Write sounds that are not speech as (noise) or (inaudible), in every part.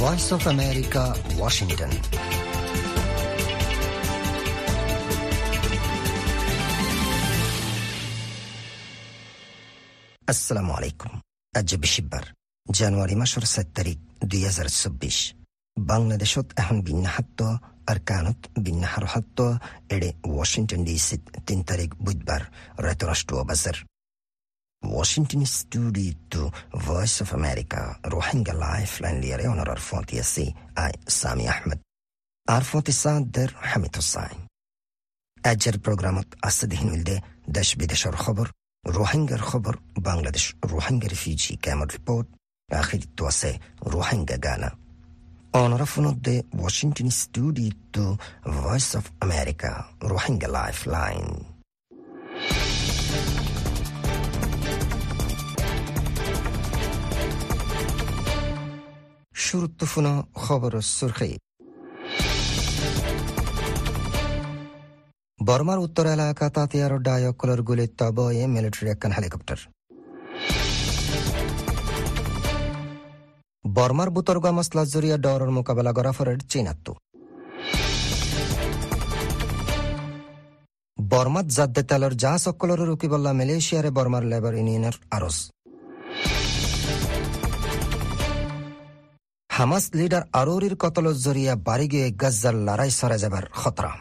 Voice of America Washington আসসালামু আলাইকুম আজ বিশিববার জানুৱাৰী মাসৰ সাত তাৰিখ দুই হাজাৰ চৌব্বিছ বাংলাদেশত এখন বিন্যাহাত্ব আর কানত বিন্যাহার হাত্ত, এড়ে ওয়াশিংটন ডিসিত তিন তারিখ বুধবার রাতরাষ্ট্র বাজার। Studio Voice of America Rohingya Lifeline liare onorar fonti asi ay Sami Ahmed ar fonti sader Hamid Hussain আজের প্রোগ্রামত আসদিন মিলদে দেশ বিদেশের খবর রোহিঙ্গার খবর Bangladesh Rohingya refugee camp report আখির তো আছে রোহিঙ্গা গানা অনরা ফোনদে Washington studio voice of America Rohingya life line শুরুত্বফুনা খবর সুরখি বর্মার উত্তর এলাকা তাতিয়ার ডায়কলর গুলিত তবয়ে মিলিটারি একখান হেলিকপ্টার বর্মার বুতর্গা মসলা জরিয়া ডরের মোকাবেলা করা ফরের চীনাত্তু বর্মাত জাদ্দে তেলর যা সকলর রুকিবল্লা মালয়েশিয়ারে বর্মার লেবার ইউনিয়নের আরস হামাস লিডার আরোরির কতল জরিয়া বাড়ি গিয়ে গাজ্জার লড়াই সরে যাবার খতরা।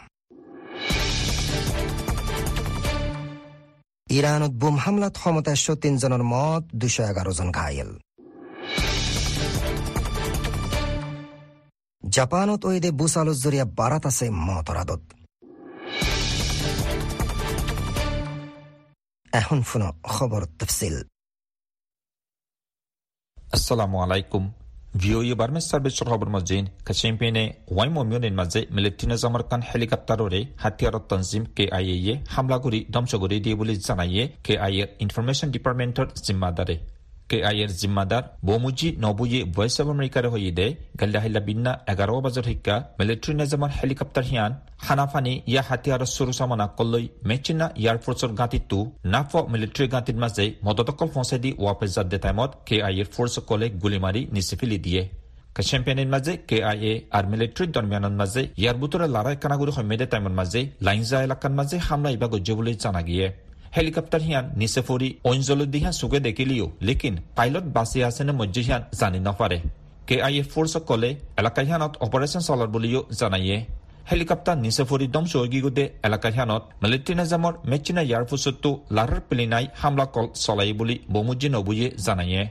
ইরানত বোম হামলাত ক্ষমতা একশো তিনজনের মত দুশো এগারো জন ঘায়েল। জাপানত ওইদে বুসালো জরিয়া বারাত আছে মতরাদত। এখন শুনো খবর তফসিল। assalamu alaikum VOA barmes sarbeshor খবর মজিন কাশিমপেনে ওয়াই মমিয়নের মাঝে মিলিটারি জামারকান হেলিকপ্টাররে হাতিয়ার তনজিম কে আই এ হামলা করি ধ্বংস করে দিয়ে বলে জানাইয়ে কে আই এর ডিপার্টমেন্টর জিম্মাদারে বমুজি নবুয়ে ভয়েস অব আমেরিকার হয়ে দে গাল্লাহিল্লা বিন্না এগারো বাজার হিক্কা মিলিটারি নিজামার হেলিকপ্টার হিয়ান হানাফানি ইয়া হাতিয়ার সুরু সামনা কল্লই মেচিনা এয়ারফোর্সর গাঁতিটো নাফ মিলিটারি গাঁতির মাঝে মদতকল ফসাই দি ওয়াপে জাদ্দে টাইমত কে আই এর ফোর্স কলে গুলি মারি নিচে দিয়ে চেম্পিয়নের মাঝে কে আই এ আর মিলিটারির দরমিয়ানের মাঝে ইয়ার বুতরে লড়াই কানাগুড়ি সমেদে টাইমের মাঝে লাইনজা এলাকার মাঝে হামলা ইবা গজ্জে বলে জানা গিয়ে হেলিকপ্টার হিয়ান নিচে ফরি অঞ্জলদিহা সুগে দেখিলিও, লেকিন পাইলট বাঁচি আছে নে মজ্জি হিয়ান জানি নপারে কে আই এ ফোর্স কলে, এলাকা হিয়ানত অপারেশন চলার বুলিও জানাইয়ে। হেলিকপ্টার নিচে ফৰি দম চৌগিগুদে এলেকা হিয়ানত মিলিটাৰী নিজামৰ মেচিনা এয়াৰফোৰ্চতো লাৰাৰ পেলিনাই হামলা কল চলাই বুলি বমুজি নবুয়ে জানায়ে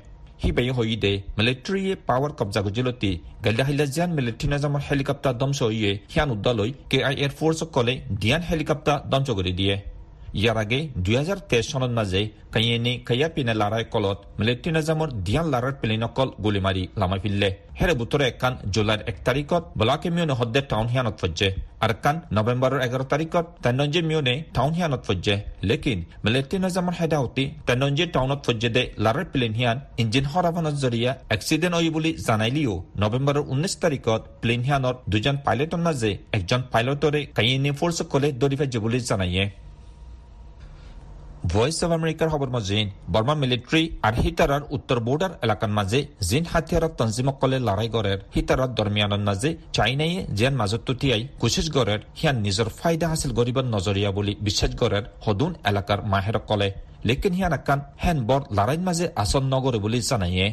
হিবাই হইদে মিলিটাৰীয়ে পাৱাৰ কব্জা গুজিলতি, গাল্ডাহিলা জিয়ান মিলিটাৰী নিজামৰ হেলিকপ্টাৰ দম চৌয়ে হিয়ান উদ্দালৈ কে আই এয়াৰ ফোৰ্চক কলে, দিয়ান হেলিকপ্টাৰ দমচ কৰি দিয়ে। ইয়াৰ আগে দুহেজাৰ তেইছ চনত মাজে কাইয়েনি কাইয়া পিনে লাৰাই কলত মিলিটাৰী নিজামৰ দিয়ান লাৰাৰ পেলিনকল গুলি মাৰি লামাই ফিৰিলে হেৰে বুটৰে একান জুলাইৰ এক তাৰিখত বলাকে মিউনে সদ্যে টাউন হিয়ানত ফজ্জে। আৰু কান নৱেম্বৰৰ এঘাৰ তাৰিখত তেনঞ্জে মিউনে টাউন হিয়ানত ফজ্জে। লেকিন মিলিটাৰী নিজামৰ হেদাহতি তেনঞ্জে টাউনত ফজ্জে দে লাৰাৰ প্লেন হিয়ান ইঞ্জিন হৰাভানৰ জৰিয়া এক্সিডেণ্ট হৈ বুলি জানাইলিও নৱেম্বৰৰ ঊনৈছ তাৰিখত প্লেন হিয়ানৰ দুজন পাইলটৰ মাজে একজন পাইলটৰে কাইয়েনি ফৰ্চ কলে দৌৰি ফাইজে বুলি জানায়ে ভইচ অৱ আমেৰিকাৰ খবৰ মই জিন। বৰ্মা মিলিটাৰী আৰু হিতাৰৰ উত্তৰ বৰ্ডাৰ এলেকাৰ মাজে জিন হাতিয়াৰত তঞ্জিমসকলে লৰাই গড়ে হিতাৰৰ দৰমিয়ানৰ মাজে চাইনাইয়ে জিয়ান মাজত তুতিয়াই কুচিজ গড়ে সিয়ান নিজৰ ফাইদা হাচিল গঢ়িব নজৰীয়া বুলি বিশ্বাস গড়ে সদুন এলেকাৰ মাহেৰক কলে। লেকিন সিয়ান একান হেন বৰ লৰাইৰ মাজে আচন নগৰে বুলি জানাইয়ে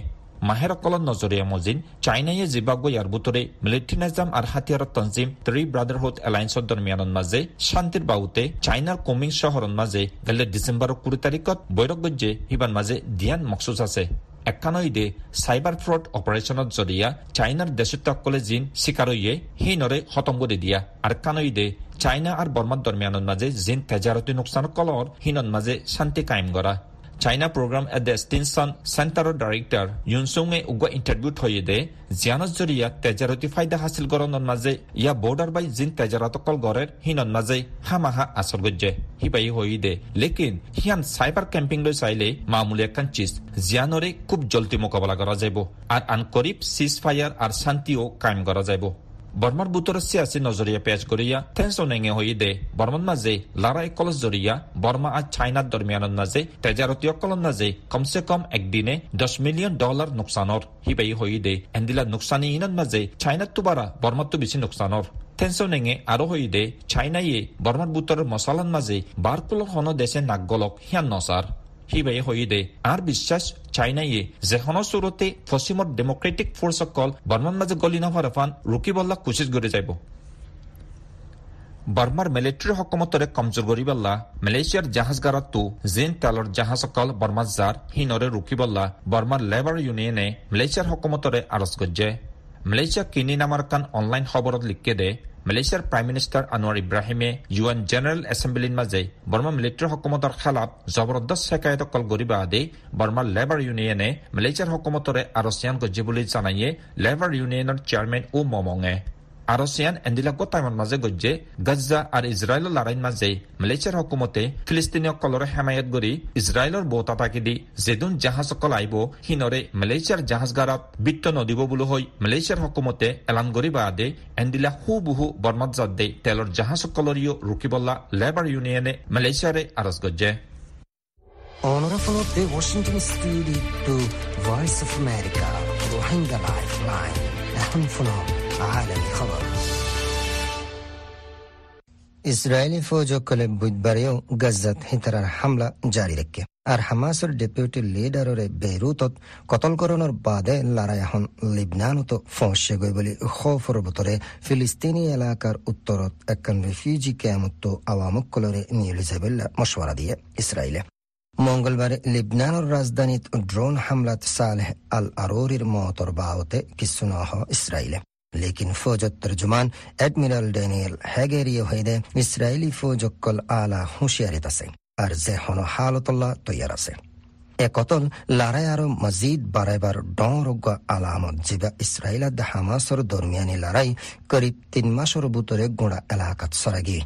মাহেরকলন নজরিয়া মজিন চাইনাইয়ে জিম্বাবৱে ইয়াৰ বুটৰে মিলিটাৰী নিজাম আৰু হাতিয়াৰৰ তঞ্জিম ত্ৰি ব্ৰাদাৰহুড এলায়েন্সৰ দৰমিয়ানৰ মাজে শান্তিৰ বাহুতে চাইনাৰ কমিং চহৰৰ মাজে গেলে ডিচেম্বৰৰ কুড়ি তাৰিখত বৈৰক গজ্জে সিবান মাজে দিয়ান মকচুচ আছে। একানৈদে চাইবাৰ ফ্ৰড অপাৰেশ্যনত জৰিয়া চাইনাৰ দেশত্যাসকলে জিন চিকাৰৈয়ে সেই নৰে খতম কৰি দিয়া। আৰু কানৈদে চাইনা আৰু বৰ্মাৰ দৰমিয়ানৰ মাজে জিন তেজাৰতী নোকচান কলৰ হিনৰ মাজে শান্তি কায়েম কৰা। চাইনা program at the Stinson Center Director Yunsung e ugwa interview thoyede জিয়ানত জরিয়া তেজারতি ফায়দা হাসিল গরনের মাঝে ইয়া বর্ডার বাই জিন তেজারত কল গরের হিনন মাঝে হামাহা আসল গজ্জে হিবাই হই দে লেকিন হিয়ান সাইবার ক্যাম্পিং লৈ চাইলে মামুলি একান চিজ জিয়ানরে খুব জলদি মোকাবেলা করা যাইব আর আন করিব সিজ ফায়ার আর শান্তিও কায়েম করা যাইব বৰ্মাৰ বুটৰচি আছে নজৰীয়া পেজ গৰিয়া টেনচন এঙে হৈ দে বৰ্মন মাজে লাৰাই কলচ জৰিয়া বৰ্মা আৰু চাইনাত দৰমিয়ানত নাজে তেজাৰতীয় কলন নাজে কমচে কম একদিনে দহ মিলিয়ন ডলাৰ নোকচানৰ সিবাই হৈ দে এন্দিলা নোকচানী ইনত মাজে চাইনাততো বাৰা বৰ্মাতটো বেছি নোকচানৰ টেনচন এঙে আৰু হৈ দে চাইনায়ে বৰ্মাৰ বুটৰ মছলাৰ মাজে বাৰ কুলখনো দেশে নাগগলক সিয়ান নচাৰ হিবাই আর বিশ্বাস চাইনাইয়ে যেখন সুরতে পশ্চিমর ডেমোক্রেটিক ফোর্স অকল বর্মার মাঝে গলি নফারফান রুকিবল্লা কুচিত করে যাব বর্মার মিলিটারি হকুমতরে কমজোর গরিবাল্লা মালয়েশিয়ার জাহাজ গারাতু জিন তেলর জাহাজ অকল বর্মার জার হিনরে রুকিবল্লা বর্মার লেবার ইউনিয়নে মালয়েশিয়ার হকুমতরে আরজ গজ্জে মালয়েশিয়া কিনি নামার কান অনলাইন খবরত লিখকে দে মালয়েছিয়াৰ প্ৰাইম মিনিষ্টাৰ আনোৱাৰ ইব্ৰাহিমে ইউ এন জেনেৰেল এছেম্বলিৰ মাজে বৰ্মা মিলিটাৰী হকুমতৰ খেলাফ জবৰদস্ত শেকায়ত কল গৰিবা আদি বৰ্মাৰ লেবাৰ ইউনিয়নে মালয়েছিয়াৰ হকুমতৰে আৰচিয়ান গজ্জি বুলি জনায়ে লেবাৰ ইউনিয়নৰ চেয়াৰমেন ও মমঙে। আৰু চিয়ান এণ্ডিলাকো টাইমৰ মাজে গজ্জে গজ্জা আৰু ইজৰাইলৰ লৰাইৰ মাজে মালয়েশিয়ার হকুমতে ফিলিস্তিনীয়সকলৰ হেমায়ত কৰি ইজৰাইলৰ বৌতা তাকি দি যেদুন জাহাজসকল আহিব সিনৰে মালয়েছিয়াৰ জাহাজগাৰত বিত্ত নদিব বুলি হৈ মালয়েশিয়ার হকুমতে এলান কৰি বা দে হু সু বহু বর্মাত জাত দে তেলৰ জাহাজসকলৰিও ৰুকিবল্লা লেবাৰ ইউনিয়নে মালয়েশিয়ারে আরস গজ্জে Honorable of the Washington Studio to Voice of America, Rohingya Lifeline, এখন শুনক عالم خبر ইসরায়েলি ফৌজসকলে বুধবাৰেও গাজাত হিতাৰাৰ হামলা জাৰি ৰাখে আৰু হামাছৰ ডেপুটি লিডাৰৰে বেইৰুটত কতলকৰণৰ বাদে লৰাই এখন লিবনানতো ফঁচে গৈ বুলি খফৰ বতৰে ফিলিস্তিনী এলেকাৰ উত্তৰত এখন ৰিফিউজি কেম্পতো আৱামসকলৰে নিয়লি যাবলৈ মশৱাৰা দিয়ে ইছৰাইলে মঙ্গলবাৰে লিবনানৰ ৰাজধানীত ড্ৰোন হামলাত চালেহ আল আৰোৰিৰ মতৰ বাৱতে কিছু নহ ইছৰাইলে লেকিন ফৌজত তর্জমান এডমিরাল ডেনিয়েল হেগেরিয়ে হইদে ইসরায়েলি ফৌজকল আলা হুঁশিয়ারিত আছে। আর যে হন হালতল্লা তৈয়ার আছে। এ কতল লারাই আরও মজিদ বারাইবার ডরজ্ঞ আলামত জিবা ইসরায়েলাদ হামাসর দরমিয়ানি লড়াই করিব তিন মাসর বুতরে গুঁড়া এলাকাত সরাগি।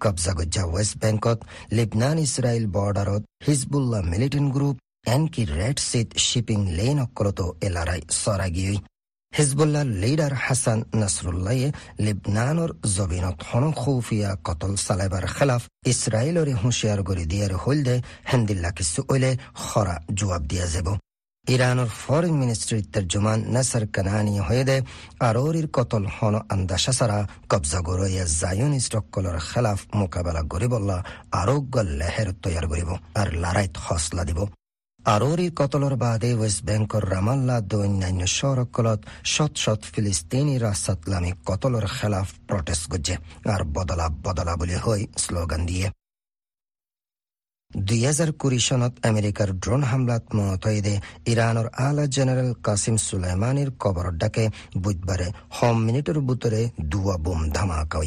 কবজা গজ্জা ওয়েস্ট বেঙ্কত লিবনান ইসরায়েল বর্ডারত হিজবুল্লাহ মিলিটেন্ট গ্রুপ এনকি রেড সিট শিপিং লেন অকলতো এ লড়াই সরাগিয়ে হিজবুল্লাহ লিডার হাসান নাসরুল্লাহে লিবনানর জবিনত হন খৌফিয়া কতল সালেবার খেলাফ ইসরায়েলরে হুঁশিয়ার করে দিয়ার হইলদে হেন্দিল্লা কিছু ওইলে খরা জবাব দিয়া যাব। ইরানের ফরেন মিনিস্ট্রির তর্জমান নাসার কানানি হয়ে দে আরোরির কতল হন আন্দাসা সারা কবজা গরইয়া খেলাফ মোকাবেলা করিবল্লা আরোগ্য লেহের তৈয়ার করিব আর লড়াইত হসলা দিব। আরোরি কতলর বাদে ওয়েস্ট বেঙ্কর রামাল্লা দৈন্যান্য শহরকলত শত শত ফিলিস্তিনি রাসাতলামী কতলর খেলাফ প্রটেস্ট গজ্জে আর বদলা বদলা বলে হই স্লোগান দিয়ে দুই হাজার কুড়ি সনত আমেরিকার ড্রোন হামলাত মতইদে ইরানের আলা জেনারেল কাসিম সুলাইমানির কবর ডাকে বুধবারে হম মিনিটের বুতরে দুয়া বোম ধামাকা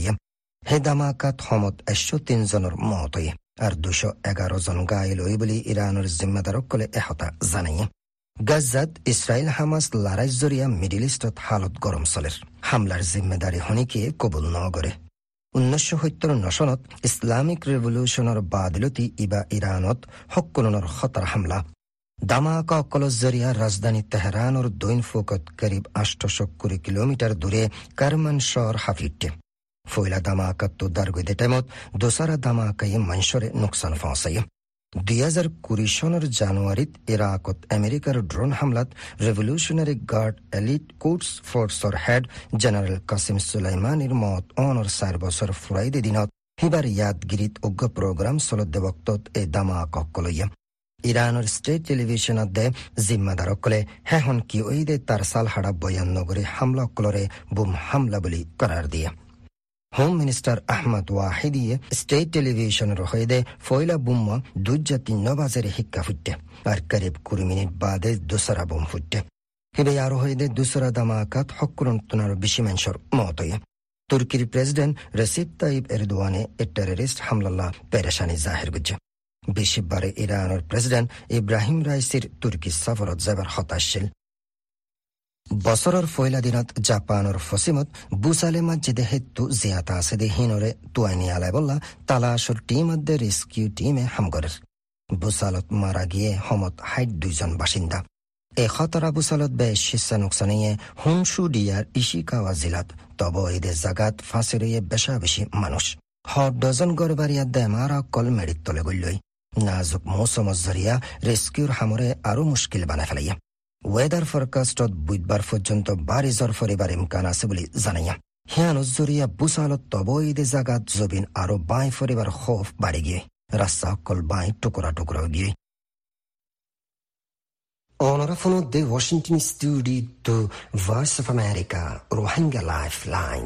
হে ধামাকাত হমত একশো তিনজনের মত হয়ে আর দুশো এগারো জন গাইল বলে ইরানের জিম্মেদারকলে এহতা, জানাই। গাজাত ইসরায়েল হামাস লড়াই জরিয়া মিডিল ইস্টত হালত গরম চলের হামলার জিম্মেদারি হনিকে কবুল নগরে উনৈছশ সত্তৰ নচনত ইছলামিক ৰেভলিউচনৰ বাদিলতি ইবা ইৰাণত সকলোনৰ খতাৰ হামলা। দামাকা অকলৰ জৰিয়া ৰাজধানী তেহৰাণৰ দৈন ফোকত করিব আষ্টশ কুড়ি কিলোমিটাৰ দূৰে কাৰমান চহৰ হাফিটে ফয়লা দামাকাতো দারগুদে টাইমত দোসারা দামাকাই মানুষরে নোকসান ফাঁসাই দুই হাজার কুড়ি সনের জানুয়ারিত ইরাকত আমেরিকার ড্রোন হামলাত রেভলিউশনারি গার্ড এলিট কোর্টস ফোর্সর হেড জেনারেল কাসিম সুলাইমানির মত অনর চার বছর ফুরাইদে দিনত হিবার ইয়াদগিরিত উগ্র প্রোগ্রাম চলত বক্তত এই দামাক অকলইয়া ইরানের স্টেট টেলিভিশনত দে জিম্মাদারকলে হেহন কি ওই দে তার সাল হাড়া বয়ান নগরে হামলা অকলরে বুম হামলা বলি করার দিয়ে হোম মিনিষ্টাৰ আহমদ ৱাহিদিয়ে ষ্টেট টেলিভিশ্যনৰ সৈতে ফয়লা বোমা দুৰ্যা তিন বাজেৰে শিক্ষা ফুটে আৰু করিব কুড়ি মিনিট বাদে দোসরা বোম ফুটে হিবে আরও হইদে দুসরা দামাকাত হকুরন্তনার বেশি মানুষের মত হয়ে তুর্কির প্রেসিডেন্ট রসিদ তাইব এরদোয়ানে এ টেররিস্ট হামলাল্লাহ পেরেশানি জাহির গুজে বিশিববারে ইরানের প্রেসিডেন্ট ইব্রাহিম রাইসির তুর্কি সফরত যাবার হতাশীল বছৰৰ ফয়লা দিনত জাপানৰ ফচিমত বুচালে মছজিদে হেতু জিয়াতা আছে দে হিনৰে তুয়াইনি আলাই বল্লা তালাশৰ টিম দে রেস্কিউ টিমে হামগরের বুসালত মারা গিয়ে হমত হাইট দুইজন বাসিন্দা। এ খতরা বুসালত বে শিষ্যা নোকসানিয়ে হুনসু ডিয়ার ইশিকাওয়া জিলাত তব ঈদের জাগাত রইয়ে বেশা বেশি মানুষ। হ ডজন গড় বাড়িয়া দেমার অকল মেডিত তলে গল্যই নাজুক মৌসুম জরিয়া রেস্কিউর হামরে আরও মুশকিল বানাই ফেলাইয়া। ৱেডাৰ ফৰকাষ্টত বুধবাৰ পৰ্যন্ত বাৰিজৰ ফৰিবাৰ ইমকান আছে বুলি জানায়া হিয়া নজৰীয়া বুচালত তবৈদে জাগাত জবিন আৰু বাই ফৰিবাৰ শৌফ বাঢ়ি গিয়ে। ৰাস্তা অকল বাই টুকুৰা টুকুৰা গিয়ে। The Washington studio' to voice of America Rohingya life line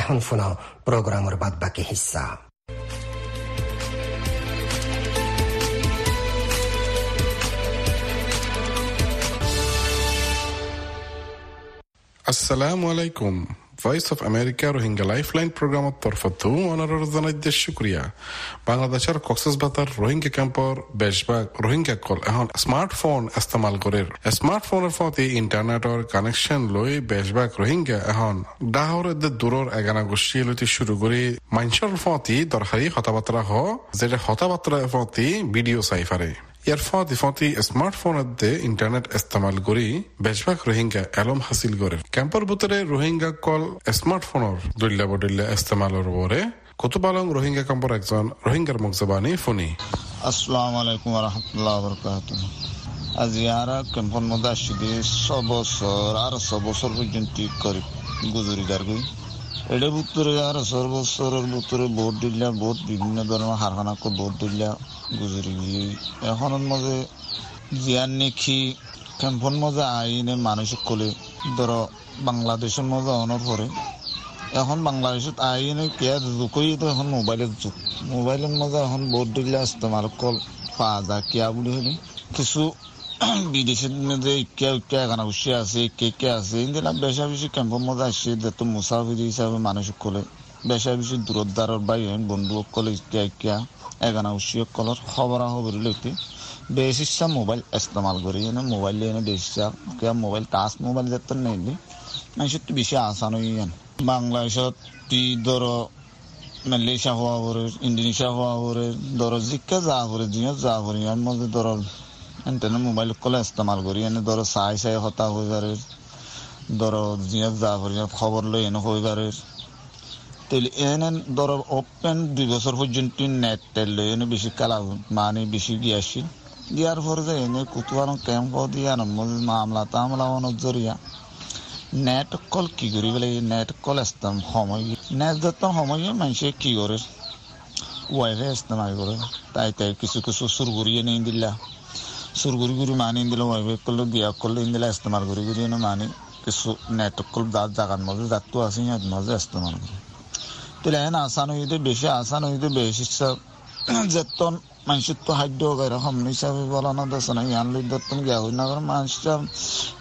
এখন শোনাও প্রোগ্রামের বাদ বাকি হিস্সা আসসালামু আলাইকুম। Voice of America Rohingya lifeline প্রোগ্রামত তরফতো অনুরোধ জানাইতে শুক্রিয়া। বাংলাদেশের কক্সেস বাতার রোহিঙ্গা ক্যাম্পর বেশভাগ রোহিঙ্গা কল এখন স্মার্টফোন ইস্তেমাল করে। স্মার্টফোনের ফতে ইন্টারনেটর কানেকশন লই বেশভাগ রোহিঙ্গা এখন ডাহর দূরর এগানা গোষ্ঠী লইতে শুরু করে মাইনসর ফতি দরকারি কথাবার্তা হ যেটা কথাবার্তা ফতি ভিডিও চাই পারে ইয়ার ফতি ফতি স্মার্টফোন দে ইন্টারনেট ইস্তেমাল করি, বেশভাগ রোহিঙ্গা এলম হাসিল করে। ক্যাম্পর ভিতরে রোহিঙ্গা কল স্মার্টফোনের দল্যা বদল্যা ইস্তেমালের পরে কুতুবালং রোহিঙ্গা ক্যাম্পর একজন রোহিঙ্গার মুখজবানি ফোনি। আসসালামু আলাইকুম রহমতুল্লাহ বরকাত আজ ইয়ারা ক্যাম্পর মধ্যে আসছি ছ বছর আর ছ বছর পর্যন্ত করে, গুজরি গার্গই এটা ভিতরে আর ছ বছরের ভোট দিলা ভোট বিভিন্ন ধরনের হারখানাকে ভোট দিলা গুজরি গিয়ে এখনের মাঝে জিয়ার নেখি ক্যাম্পর মাঝে আইনে মানুষ কলে ধরো বাংলাদেশের মাঝে অনর পরে এখন বাংলাদেশত আইনে কেয়া যুগই তো এখন মোবাইলের যুগ মোবাইলের মাঝে এখন ভোট দিলে ইস্তেমাল কল পাওয়া যায় কিয়া বলি হলে কিছু বিদেশের মধ্যে ইকা ইকা এখানে বসে আছে কে কে আছে ইন্দিনা বেশা বেশি ক্যাম্পের মধ্যে আসছে যত মুসাফির হিসাবে মানুষ কলে বেশা বেশি দূরদ্বারর বাই বন্ধু কলে ইকা ইকা এখানে বসে কলর খবর খবর লইতে বেশিসা মোবাইল ইস্তেমাল করি, এনে মোবাইল টাচ মোবাইল যেত নেইলে মানুষের বেশি আসান বাংলাদেশত তি ধরো মালয়েশিয়া হওয়া পরে, ইন্দোনেশিয়া হওয়া পরে, ধরো জিকা যা পরে জিয়া যা পরে এর মধ্যে ধরো এন্টেনে মোবাইল কলে ইস্তেমাল করি, এনে ধরো চাই চাই হতা হয়ে পারে, ধরো জিয়া যা পরে খবর লই এনে হয়ে পারে। এনে ধরো ওপেন দুই বছর পর্যন্ত নেট টেল লই এনে বেশি কালা মানে বেশি গিয়াছিল দিয়ার পরে যে এনে কুতুয়ানো ক্যাম্প দিয়া মামলা তামলা অনুজরিয়া নেট কল কি করি বলে নেট কল ইস্তেম সময় নেট যত সময় মানুষে কি করে ওয়াইফাই ইস্তেমাল করে তাই তাই কিছু কিছু সুর করিয়ে নিয়ে দিলা সুর করি করি মানি দিলে ওয়াইফাই করলে দিয়া করলে দিলা ইস্তেমাল করি করি মানি কিছু নেট কল দাঁত জাগার মধ্যে দাঁতটো আছে ইয়াত মধ্যে ইস্তেমাল করে এখন আসান হইতে বেশি, আসান হইতে বেশি। যেতন মানুষের তো খাদ্য এরকম হিসাবে বলানো দেশ না ইয়ান লই দত্তন গিয়া হই না কারণ মানুষটা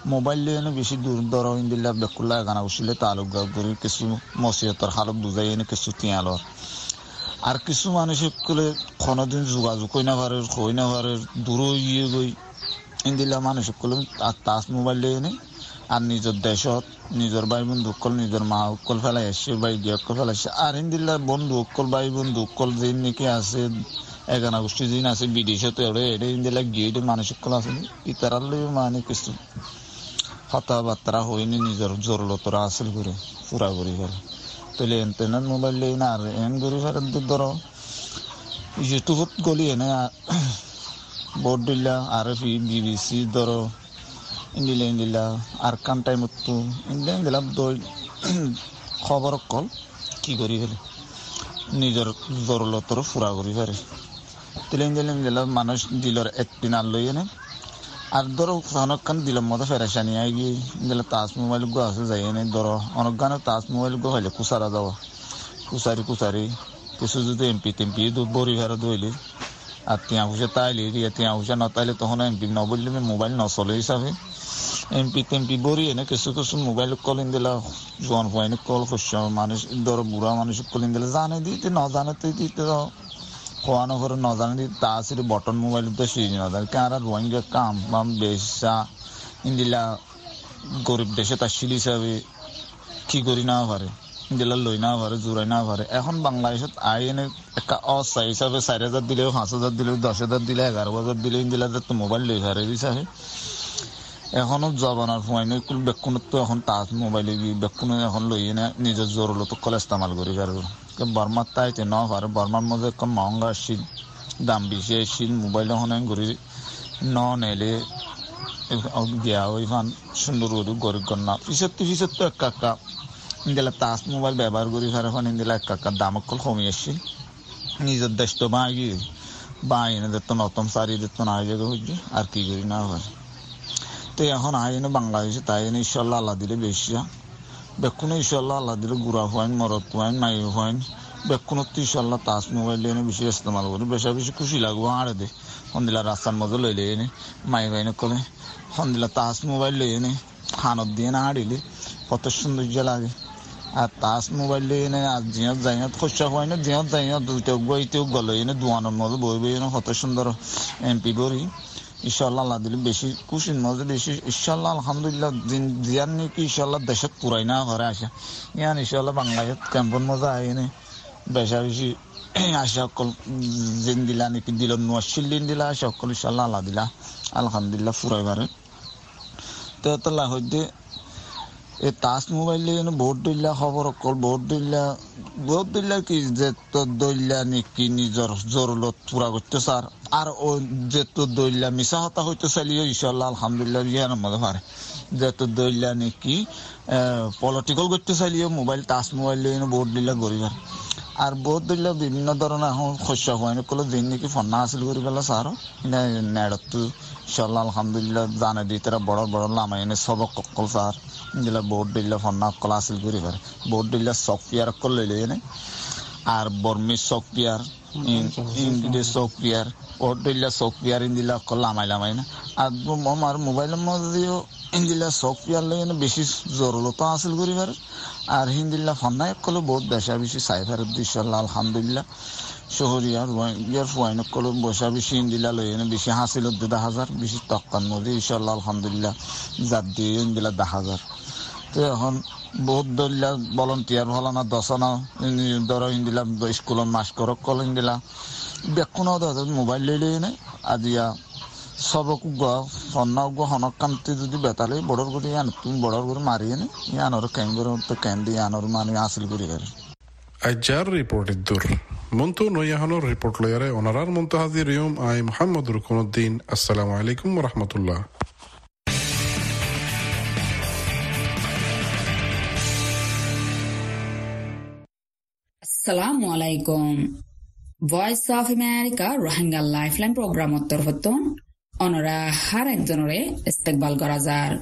মোবাইল লিয়ে বেশি দূর দর ইন্দিল্লা বেকুল্লা গানা উঠিলে তালুক করি কিছু মসিয়তর হালত বুঝাই এনে কিছু তিয়ালর আর কিছু মানুষের কলে কোনোদিন যোগাযোগ কই না পারে কই না পারে দূর ইয়ে গই ইন্দিল্লা মানুষের কলে তাস মোবাইল লিয়ে এনে আর নিজের দেশত, নিজের ভাই বন্ধু অকল নিজের মা অকল ফেলাই আসছে, ভাই গিয়ে অকল ফেলাইছে আর ইন্দিল্লার বন্ধু অকল ভাই বন্ধু অকল যে নাকি আছে এগানা গোষ্ঠী দিন আছে, বিদেশে তো এড়ে এড়ে ইন্দিলা গিয়ে মানুষ অকল আছে। ইতারার লই মানে কিছু কথাবার্তা হয়নি, নিজের জরুরতরা আসল করে, পুরা করি ফেলে। তাহলে এনতেনের মোবাইল লই না, আর এন করি ফেলে ধরো, ইউটিউবত গলি এনে বোর্ড (coughs) দিলা আর বিবিসি ধরো ইন্দিলা ইন্দিলা আর কান টাইমত ইন্দিলা ইন্দিলা দই, খবর কল, কি করি ফেলে? নিজের জরুরতর ফুরা করি ফেলে। তাহলে ইন্দিলা ইন্দিলা মানুষ দিলর একদিন আর লই এনে আর ধরো অনেকক্ষণ দিলাম মতো ফেরাসানি আই গিয়ে দিলে তাজ মোবাইল গো আছে যাই এনে ধরো অনেক গানে তাজ মোবাইল গো হইলে কুসারা যাওয়া। কুসারি কুসারি, কিছু যদি এমপি টেমপি বড়ি ফেরা দইলে। আর তিয়া হুসে তাইলে তিয়া হুসে নতাইলে, তখন এমপি ন বললে মোবাইল নচলে হিসাবে। এমপি টেমপি বরি এনে কিছু কিছু মোবাইল কলিন দিলা জোয়ান ফুয়াইনে কল করছ মানুষ ধর বুড়া মানুষ কলিন দিলে, জানে দিতে ন জানে তো দিতে খোয়ানো করে ন জানে দিতে তা আছে বটন মোবাইল তো সেই ন জানে কারা রোহিঙ্গা কাম বাম বেশা ইন্দিলা গরিব দেশে তার শিল হিসাবে কি করি না পারে ইন্দিলা লই না পারে জোরাই না পারে এখন বাংলাদেশত আই এনে একটা অস্থায়ী হিসাবে চার হাজার দিলেও, পাঁচ হাজার দিলেও, দশ হাজার দিলে এগারো হাজার দিলে ইন্দিলা তো মোবাইল লই পারে হিসাবে এখনও জবানার ফুয়াইনে কুল বেকুনত তো এখন তাজ মোবাইলে গিয়ে বেকুনে এখন লই এনে নিজের জরুরত কল ইস্তেমাল করি পারবে বর্মার তাইতে ন পারে বর্মার মধ্যে একটা মহঙ্গা শীত দাম বেশি শীত মোবাইল এখন ঘুরি ন নেলে গিয়া ওই ফান সুন্দর করে গরিব কন্যা পিছত পিছত তো এক কাকা, ইন্দিলা তাজ মোবাইল ব্যবহার করি ফারে এখন ইন্দিলা এক কাকা দাম অকল কমি আসছি নিজের দেশ তো বাঁগি বাঁ এনে দিত নতম সারি দিত না আর কি করি না হয়। তো এখন আইনে বাংলাদেশে তাই ইনশাল্লাহ আল্লাহ দিলে বেশি বেকুনে ইনশাল্লাহ আল্লাহ দিলে গুড়া হওয়াইন মরদ হওয়াইন মাই হওয়াইন বেকুনত ইনশাল্লাহ তাজ মোবাইল এনে বেশি ইস্তেমাল করি। বেশি বেশি খুশি লাগবো আড়ে দে। সন্দিলা রাস্তার মধ্যে লইলে এনে, মাই বাইনে কলে। সন্দিলা তাজ মোবাইল লই এনে, হানত দিয়ে না আড়িলে। কত সৌন্দর্য লাগে। আর তাজ মোবাইল লই এনে, আর জিয়ত যাইয়ত খসা হয় না জিয়ত যাইয়ত দুইটা বইতেও গল এনে, দোয়ানোর মধ্যে বই বই এনে, কত সুন্দর এমপি বরি ইনশাল্লাহ আল্লাহ দিলে বেশি কুশিন মধ্যে বেশি। ইনশাল্লাহ আলহামদুলিল্লাহ দিন দিয়ার নাকি ইনশাল্লাহ দেশত পুরাই না, ঘরে আসা। ইয়ান ইনশাল্লাহ বাংলাদেশত ক্যাম্পন মজা আইনে বেশা বেশি আসা অকল জিন দিলা নাকি দিল নোয়াশিল দিন দিলা আসা অকল ইনশাল্লাহ আল্লাহ দিলা। আলহামদুলিল্লাহ ফুরাই বারে তো তো লাহতে এই টাচ মোবাইল বহুত দিলা খবর অকল বহুত দিলা বহুত দিলা কি যে দইলা নেকি নিজৰ জরুলত পুরা করতে স্যার? আর ও যে তোর দইলা মিশা হতা হইতে চালিও ইনশাল্লাহ আলহামদুলিল্লাহ ইয়ার মধ্যে পারে। যে তোর দইলা নেকি পলিটিক্যাল করতে চালিও মোবাইল টাচ মোবাইল লিয়ে বহুত দিলা গরিবার। আর বহুত দিলা বিভিন্ন ধরনের এখন শস্য হয় কলে, দিন নাকি ফন্না হাসিল করি পেলা স্যার নেড়তো, ইনশাল্লাহ, আলহামদুলিল্লাহ, জানে দি তারা বড় বড় লামাই এনে সবক কল স্যার। দিলা বহুত দিলা ফন্না কল হাসিল করি পারে বহুত দিলা সফটওয়্যার কল লইলে এনে। আর বর্মি সফটওয়্যার ইংলিশ সফটওয়্যার বহুত দিলা সফটওয়্যার ইন্দিলা কল লামাই লামাই না। আর আমার মোবাইলের মধ্যেও ইন্দিলা সফটওয়্যার লাগে বেশি জরুরতা হাসিল করি পারে আর হিন্দিল্লা ফন্নাই কলে বহুত বেশা বেশি সাইফার ইনশাল্লাহ আলহামদুলিল্লাহ। শহরিয়ার ইয়ার ফুয়াইন কলে বসা বেশি ইন্দিলা লই বেশি হাসিল দুদা হাজার, বেশি তক্কার মধ্যে ইনশাল্লাহ আলহামদুলিল্লাহ জাত দিয়ে ইন্দিলা দা হাজার। তো এখন বহুত দলিলা ভলন্টিয়ার হল না, দশনা ধরো ইন্দিলা স্কুলত মাস করক, কল ইন্দিলা বেকুনো মোবাইল লই লই নে আজিয়া সবক সন্না গো যদি বেতালে বড়র করে ইয়ান তুমি বড়র করে মারিয়ে নে ইয়ানোর করে তো কেন দিয়ে ইয়ানোর মানে হাসিল করি করে আজ্জার রিপোর্ট ইদ্দুর। মন্তু নয়াহনের রিপোর্ট লয়ারে ওনারার মন্তু হাজির ইয়ম আই মোহাম্মদ রুকুনুদ্দিন। আসসালামু আলাইকুম রহমতুল্লাহ। আসসালামু আলাইকুম। Voice of America Rohingya Lifeline প্রোগ্রামত তরফতন অনরা হার একজনরে ইস্তেকবাল করা যার।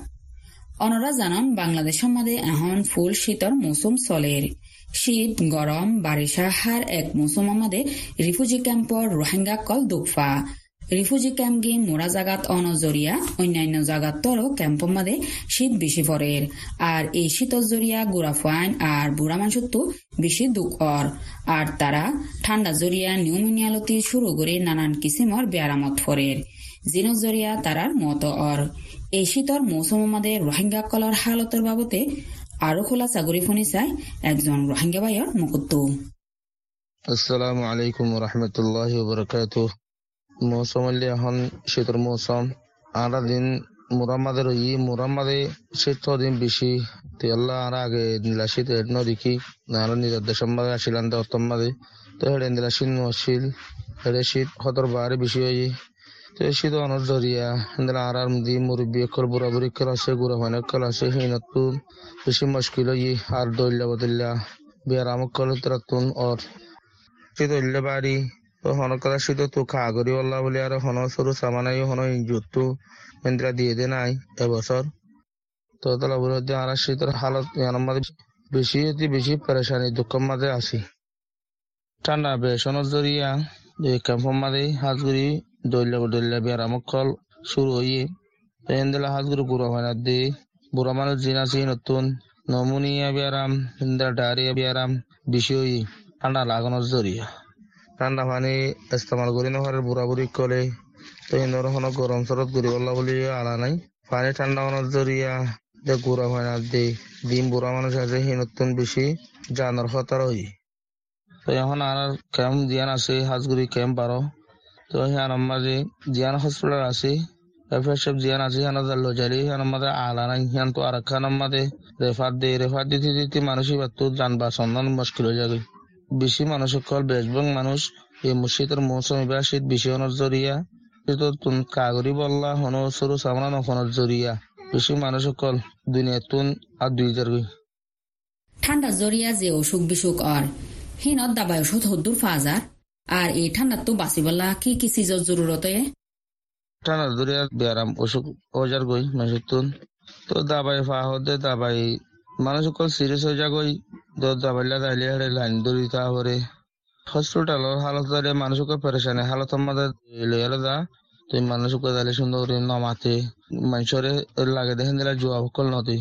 অনরা জানান বাংলাদেশের মধ্যে এখন ফুল শীতর মৌসুম চলের। শীত, গরম, বারিশা হার এক মৌসুম মধ্যে রিফিউজি ক্যাম্পর রোহিঙ্গা কল দুফা। রিফিউজি ক্যাম্প গিয়ে মোরা জাগাত অনজরিয়া অন্যান্য জাগাত তরও ক্যাম্প মাদে শীত বেশি পড়ের আর এই শীতর জরিয়া গুড়াফাইন আর বুড়া তো বেশি দুঃখ আর তারা ঠান্ডা জরিয়া, নিউমোনিয়ালতি শুরু করে নানান কিসিমর ব্যারামত ফরের জিনস জরিয়া তারার মত অর। এই শীতর মৌসুম মাদে রোহিঙ্গা কলর হালতের বাবতে আরও খোলা চাগরি ফোনি চাই একজন রোহিঙ্গা ভাইয়র মুকুত্তু আলাইকুম রহমতুল্লাহ বরকাতুহ মৌসুম এখন শীতের আরা দিন মুরাম্মাদের ই মুরাম্মাদে শীত দিন বেশি। তেল্লা আর আগে নীলা শীত এডন দেখি নিজের দেশের অর্থম মাঝে তো হেডে শীত নশীল হেডে শীত হতর বারে বেশি হয়ে তো শীত অনর জরিয়া নীলা আর দি মুরব্বী একর বুড়া বুড়ি কল আছে গুড়া হয় কল আছে হিনত বেশি মুশকিল হই আর দইল্লা বদল্লা বিয়ার আমক কল তরাতুন অর শীত হইলে বাড়ি হন কথা শীত তো খা করি বললা বলে আর হন সরু সামানাই হন ইঞ্জুর তো মেন্দ্রা দিয়ে দে নাই এবছর তো তাহলে বলে আর শীতের হালত মাঝে বেশি অতি বেশি পরেশানি দুঃখ মাঝে আছি ঠান্ডা বেসনের জরিয়া যে ক্যাম্পর মাঝে হাজগুড়ি দৈল্য দৈল্য বেড়ামক কল শুরু হইয়ে হিন্দিলা হাজগুরু গুড়া হয় না দি বুড়া মানুষ জিন নতুন নমুনিয়া বিয়ারাম হিন্দা ডায়রিয়া বিয়ারাম বিষয় ঠান্ডা লাগানোর জরিয়া ঠান্ডা পানি ইস্তেমাল করি নহরে বুড়া বুড়ি কলে তো হিন্দর হন গরম সরত করি বললা বলি আলা নাই। পানি ঠান্ডা হওয়ার জরিয়া যে গুড়া হয় না দি। ডিম বুড়া মানুষ আছে হি নতুন বেশি জানার খতর হই তো এখন আর ক্যাম্প দিয়ান আছে হাজগুড়ি ক্যাম্প বারো তো জিয়ান হসপিটাল আছে এফএসএফ জিয়ান আছে আলা নাই হিয়ান তো আর খান মাঝে রেফার রেফার দিতে দিতে মানুষই যান বা সন্ধান মুশকিল হয়ে যাবে। বেশি কল বেশবং মানুষ, এই মুর্শিদের মৌসুম এবার শীত বেশি হওয়ার জরিয়া কিন্তু তুন কাগরি বললা হন, সরু সামনা নখনের জরিয়া। বেশি কল দুনিয়া তুন আর দুই যারগই ঠান্ডা জরিয়া যে অসুখ বিসুখ আর হিনত দাবাই ওষুধ হদ্দুর ফাজার। আর এই ঠান্ডা তো বাঁচিবলা, কি কি চিজর জরুরত ঠান্ডা অসুখ গই তো দাবাই ফা হতে দাবাই মানুষ সিরিয়াস হয়ে তো দাবাইলা দাইলে হারে লাইন দড়ি তারপরে হসপিটালের হালত দাঁড়িয়ে মানুষকে পেরেশানি হালত আমাদের দা তুই মানুষকে দাঁড়িয়ে সুন্দর করে নমাতে। লাগে দেখেন দিলা জুয়া কল নদী।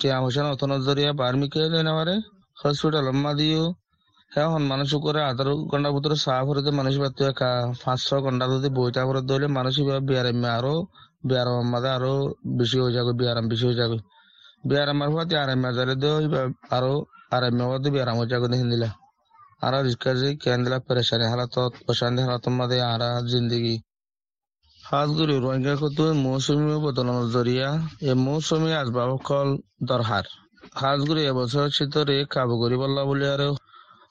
টিয়া পয়সা নতুন জরিয়া বার্মিকে দেনে পারে হসপিটাল মা দিও হ্যাঁ হন মানুষ করে আধার ঘণ্টা ভিতরে সাফ হতে মানুষ বাড়তে একা পাঁচ ছ ঘণ্টা যদি বইটা করে ধরলে মানুষ বিয়ারাম আরও বিয়ারাম মাঝে আরও বেশি হয়ে যাবে বিয়ারাম বেশি হয়ে যাবে। বিয়ারামের পথে আরাম দেও আরও আরাম মধ্যে বিয়ারাম হয়ে যাবে দেখেন দিলা। আরা রিস্কা যে কেন দিলা, পেরেশানি হালাত অশান্তি হালাত মাঝে আরা জিন্দগি। হাজগুড়ি রোহিঙ্গা কত মৌসুমী বদলানোর জরিয়া এই মৌসুমী আসবাব কল দরহার হাজগুড়ি এবছর শীতরে কাবু করি বললা বলে আর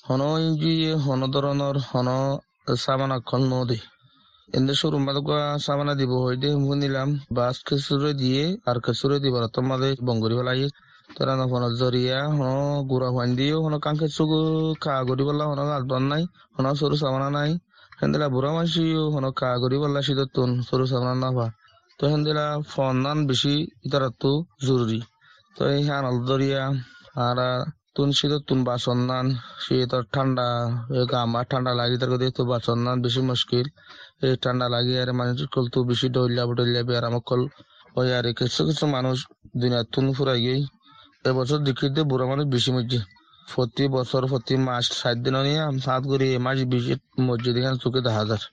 হন ইঞ্জি হন ধরনের হন সামানা কল নদী এদের শুরু মাদকা সামানা দিব হইতে নিলাম বাস খেসুরে দিয়ে আর খেসুরে দিব তোমাদের বঙ্গরি ফেলাই তোরা নফন জরিয়া হন গুড়া ফান দিও হন কাঙ্কে চুগু খা করি বললা হন আসবান নাই হন সরু সামানা নাই হেন্দেলা বুড়া মাসি হনো কা করি বললা শীত তুন সরু সামনা নাফা তো হেন্দেলা ফোন নান বেশি ইতারা তো জরুরি তো এই হ্যান দরিয়া আর তুন শীত তুন বাসন নান শীত ঠান্ডা গামা ঠান্ডা লাগি তার কথা তো বাসন নান বেশি মুশকিল। এই ঠান্ডা লাগি আর মানুষ কল তো বেশি ডইলা বডইলা বের আমার কল ওই আর কিছু কিছু মানুষ দুনিয়া তুন ফুরাই গই। এবছর দেখিতে বুড়া মানুষ বেশি মজছে প্রতি বছর প্রতি মাস সাত দিন নিয়ে সাত করে এ মাস ভিজিট মসজিদ এখানে চোখে দেখা যায়।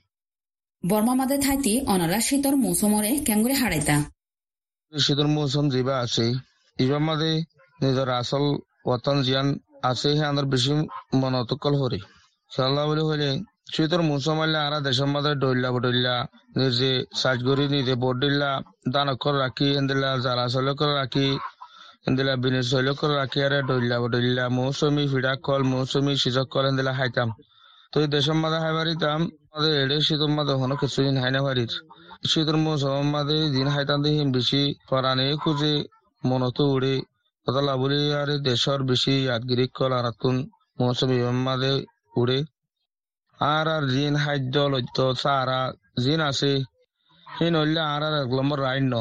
বর্মা মাদে থাইতি অনারা শীতর মৌসুমরে কেঙ্গুরে হারাইতা। শীতর মৌসুম যেবা আছে এবার মাদে নিজের আসল ওতন জিয়ান আছে হে আন্দার বেশি মনতকল হরে। সাল্লাহ বলে হইলে শীতর মৌসুম আইলে আরা দেশের মাঝে ডইলা বডইলা নিজে সাজগরি নিজে বডিল্লা দান অক্ষর রাখি, এন্দিলা জালা চলে করে রাখি, এন্দিলা বিনি চলে করে রাখি, আরে ডইলা বডইলা মৌসুমি ফিডা কল, মৌসুমি সিজক কল, এন্দিলা হাইতাম। তো দেশের মাঝে হাই বাড়িতাম মাঝে এড়ে শীতর মাঝে হনো কিছুদিন হাইনা বাড়ির। শীতর মৌসুম মাঝে দিন হাইতাম দেখি বেশি পরানে খুঁজে মনত উড়ে দেশর বেশি ইয়াদগিরি কল আর তুন মৌসুমি মাঝে উড়ে। আর আর জিন খাদ্য লদ্য সারা জিন আছে সেই নইলে আর আর এক নম্বর রাইন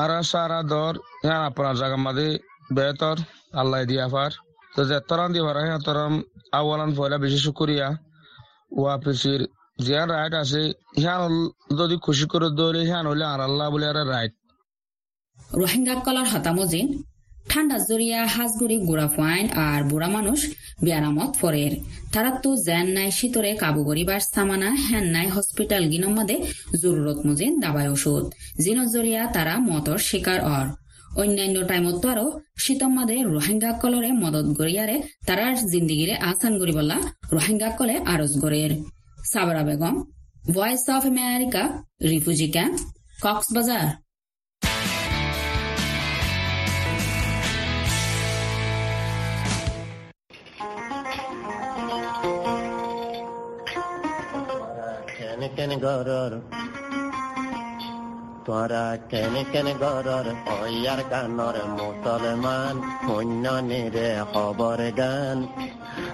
আর সারা দর হ্যাঁ আপনার জায়গা মাঝে বেতর। আল্লাহ দিয়া পার তো যেতরাম দিবার হ্যাঁ তরম আওয়ালান পয়লা বেশি শুক্রিয়া। ওয়া পিসির জিয়ান রাইট আছে হ্যাঁ যদি খুশি করে দৌড়ে হ্যাঁ হইলে আর আল্লাহ বলে আর রাইট। রোহিঙ্গা কলার হতামজিন ঠান্ডা জরিয়া হাজগুড়ি গুড়া ফাইন আর বুড়া মানুষ বিয়ারামত ফরের তারা তো জ্যান নাই শীতরে কাবু করিবার সামানা হ্যান নাই হসপিটাল গিনম্মাদে জরুরত মুজিন দাবাই ওষুধ। জিন জরিয়া, তারা মতর শিকার অর। অন্যান্য টাইমত তো আরও শীতম্মাদে রোহিঙ্গা কলরে মদত গড়িয়ারে তারার জিন্দিগিরে আসান করি বলা রোহিঙ্গা কলে আরজ গড়ের। Sabra Begum, voice of America refugee camp, Cox's Bazar. কেন গরর? তোরা কেন কেন গরর? ওয়ার গানর মুসলমান অন্য নিরে খবর গান।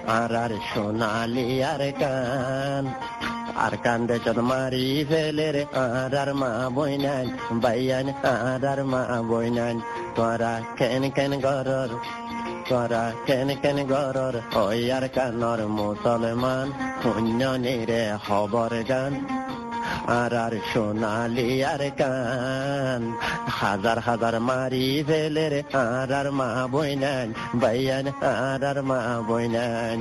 আর আর সোনালি আর গান আর কান্দে চদ মারি ফেলে রে আর আর মা বইনান বাইয়ান, আর আর মা বইনান তোরা কেন কেন গরর? তোরা কেন কেন গরর? ওয়ার কানর মুসলমান অন্য নিরে খবর গান আর আর সোনালি আর কান হাজার হাজার মারি ফেলে রে আর আর মা বইনান বাইয়ান আর আর মা বইনান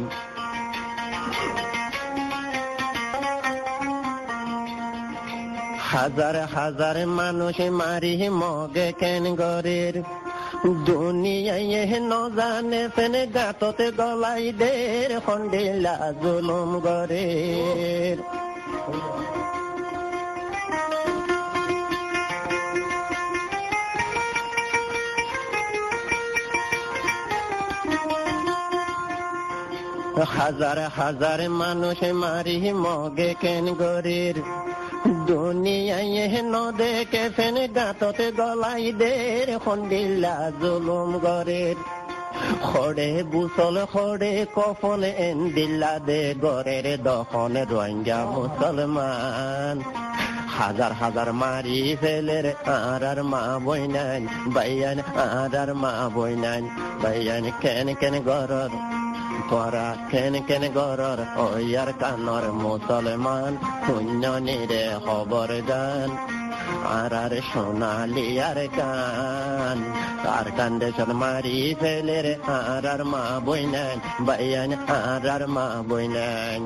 হাজার হাজার মানুষ মারি মগে কেন গরের দুনিয়ায় ন জানে সেন গাততে গলাই দের, খন্ডিলা জুলুম গরের হাজার হাজার মানুষ মারি মগে কেন গরের? দুনিয়ায় ন দেখে ফেন গাততে গলাই দের খন্ডিল্লা জুলুম গরের খড়ে বুসল, খড়ে কফল এন দিল্লা দে গরের দখন রোহিঙ্গা মুসলমান। হাজার হাজার মারি ফেলের আর আর মা বইনান বাইয়ান আর আর মা বইনান বাইয়ান কেন কেন গরর তোরা কেন কেন গরর ওয়ার কানর মুসলমান, শূন্য নিরে খবর গান আর আর সোনালি আর কান আর কান্দে মারি ফেলের আর আর মা বইনান বাইয়ান আর আর মা বইনান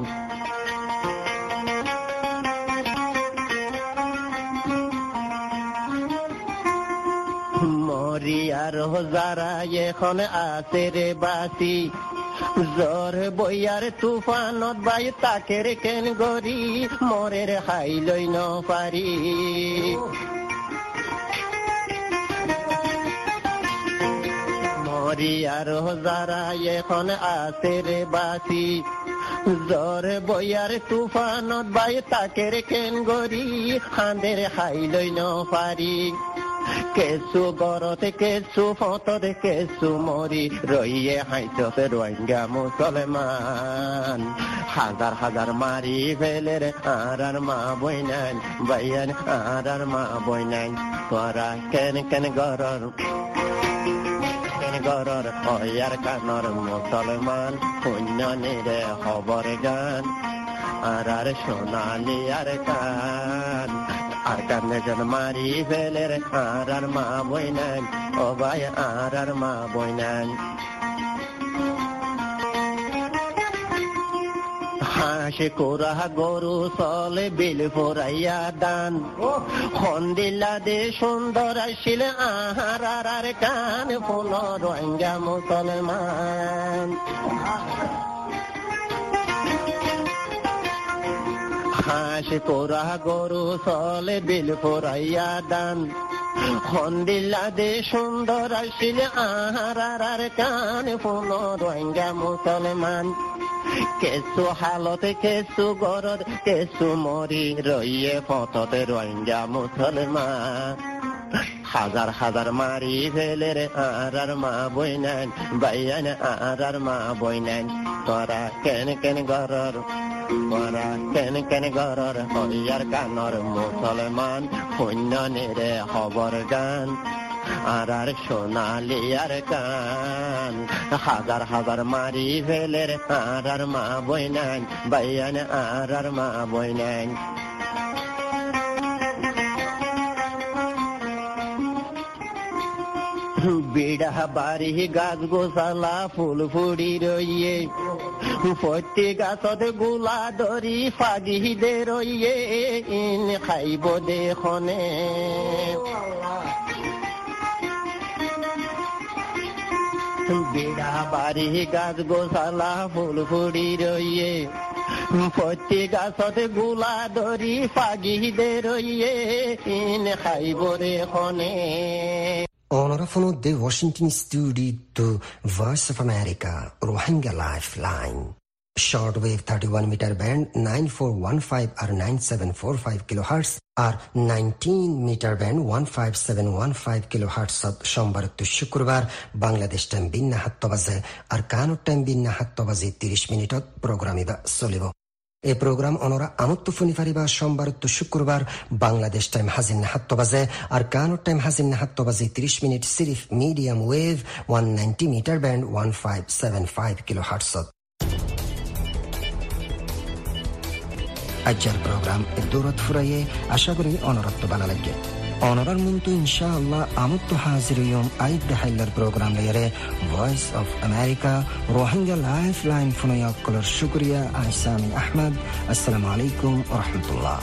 মরিয়ার যারা এখন আছে রে বাসি জ্বর বইয়ার তুফানত বাই তাকের কেন গরি মরের হাই লই ন পারি মরিয়ার যারা এখন আছে রে বাসি জ্বর বইয়ার তুফানত বাই তাকের কেন গরি খান্দের লই ন পারি কেসু গরতে কেসু ফতরে কেসু মরি রইয়ে হাইতে রোহিঙ্গা মুসলমান হাজার হাজার মারি ফেলের আর আর মা বইনান বাইয়ান আর আর মা বইনান তোরা কেন কেন গরর গরর হয়ার কানর মুসলমান পুণ্য নিরে খবর গান। আর আর সোনালি আর কান আর মা বইনান হাসে গরু চলে বিল ফোরাইয়া দান। হন্দিল্লা দে সুন্দর আসিল আহার আর কান, ফুল রোহিঙ্গা মুসলমান। হাঁস পোড়া গরু চলে, বিল পোড়াইয়া দান। হন্দিল্লা দে সুন্দর আসিল আহার আর কান পুনরঙ্গা মুসলমান। কেসু হালতে কেসু গরদ কেসু মরি রইয়ে পথতে রোহিঙ্গা মুসলমান। হাজার হাজার মারি ফেলে রে আর আর মা বইনান বাইয়ান আর আর মা বইনান তোরা কেন কেন গরর, তোরা কেন কেন গরর, হইয়ার কানর মুসলমান খবর গান। আর আর সোনালি আর কান, হাজার হাজার মারি ফেলে রে আর আর মা বইনান বাইয়ান আর আর মা বইনান বিড়া বাড়ি গাছ গোসালা ফুল ফুড়ি রইয়ে প্রতি গাছত গোলা ধরি ফাগি দে রইয়ে খাইব দেখনে বিড়া বাড়ি গাছ গোসালা ফুল ফুড়ি রইয়ে প্রতি গাছত গোলা ধরি ফাগি দে রইয়ে ইন খাইব দেখনে Onorevole de Washington Studio to Voice of America, Rohingya Lifeline. Shortwave 31 meter band 9415 or 9745 kilohertz or 19 meter band 15715 kilohertz সোমবার তো শুক্রবার বাংলাদেশ টাইম বিন্না হাত্ত বাজে আর কানো টাইম বিন্না হাত্ত বাজে 30 মিনিটত প্রোগ্রামিবা চলিব এই প্রোগ্রাম অনরা আমত্ত ফোনি ফারিবা সোমবার তো শুক্রবার বাংলাদেশ টাইম হাজিন হাত্ত বাজে। আর কানো টাইম হাজিন হাত্ত বাজে 30 minute সিরিফ medium wave 190 meter band 1575 kilo hertz আজ্যার programme দূরত ফুরাইয়ে আশা করি অনরত্ব বানা লাগে অনরার মুন্তু ইনশাআল্লাহ আমত্ত হাজির ইয়ম আইদ দেহাইলার প্রোগ্রাম লেয়ারে voice of America Rohingya life line ফুনয়াক্কলর শুক্রিয়া আহসামি আহমদ আসসালামু আলাইকুম রহমতুল্লাহ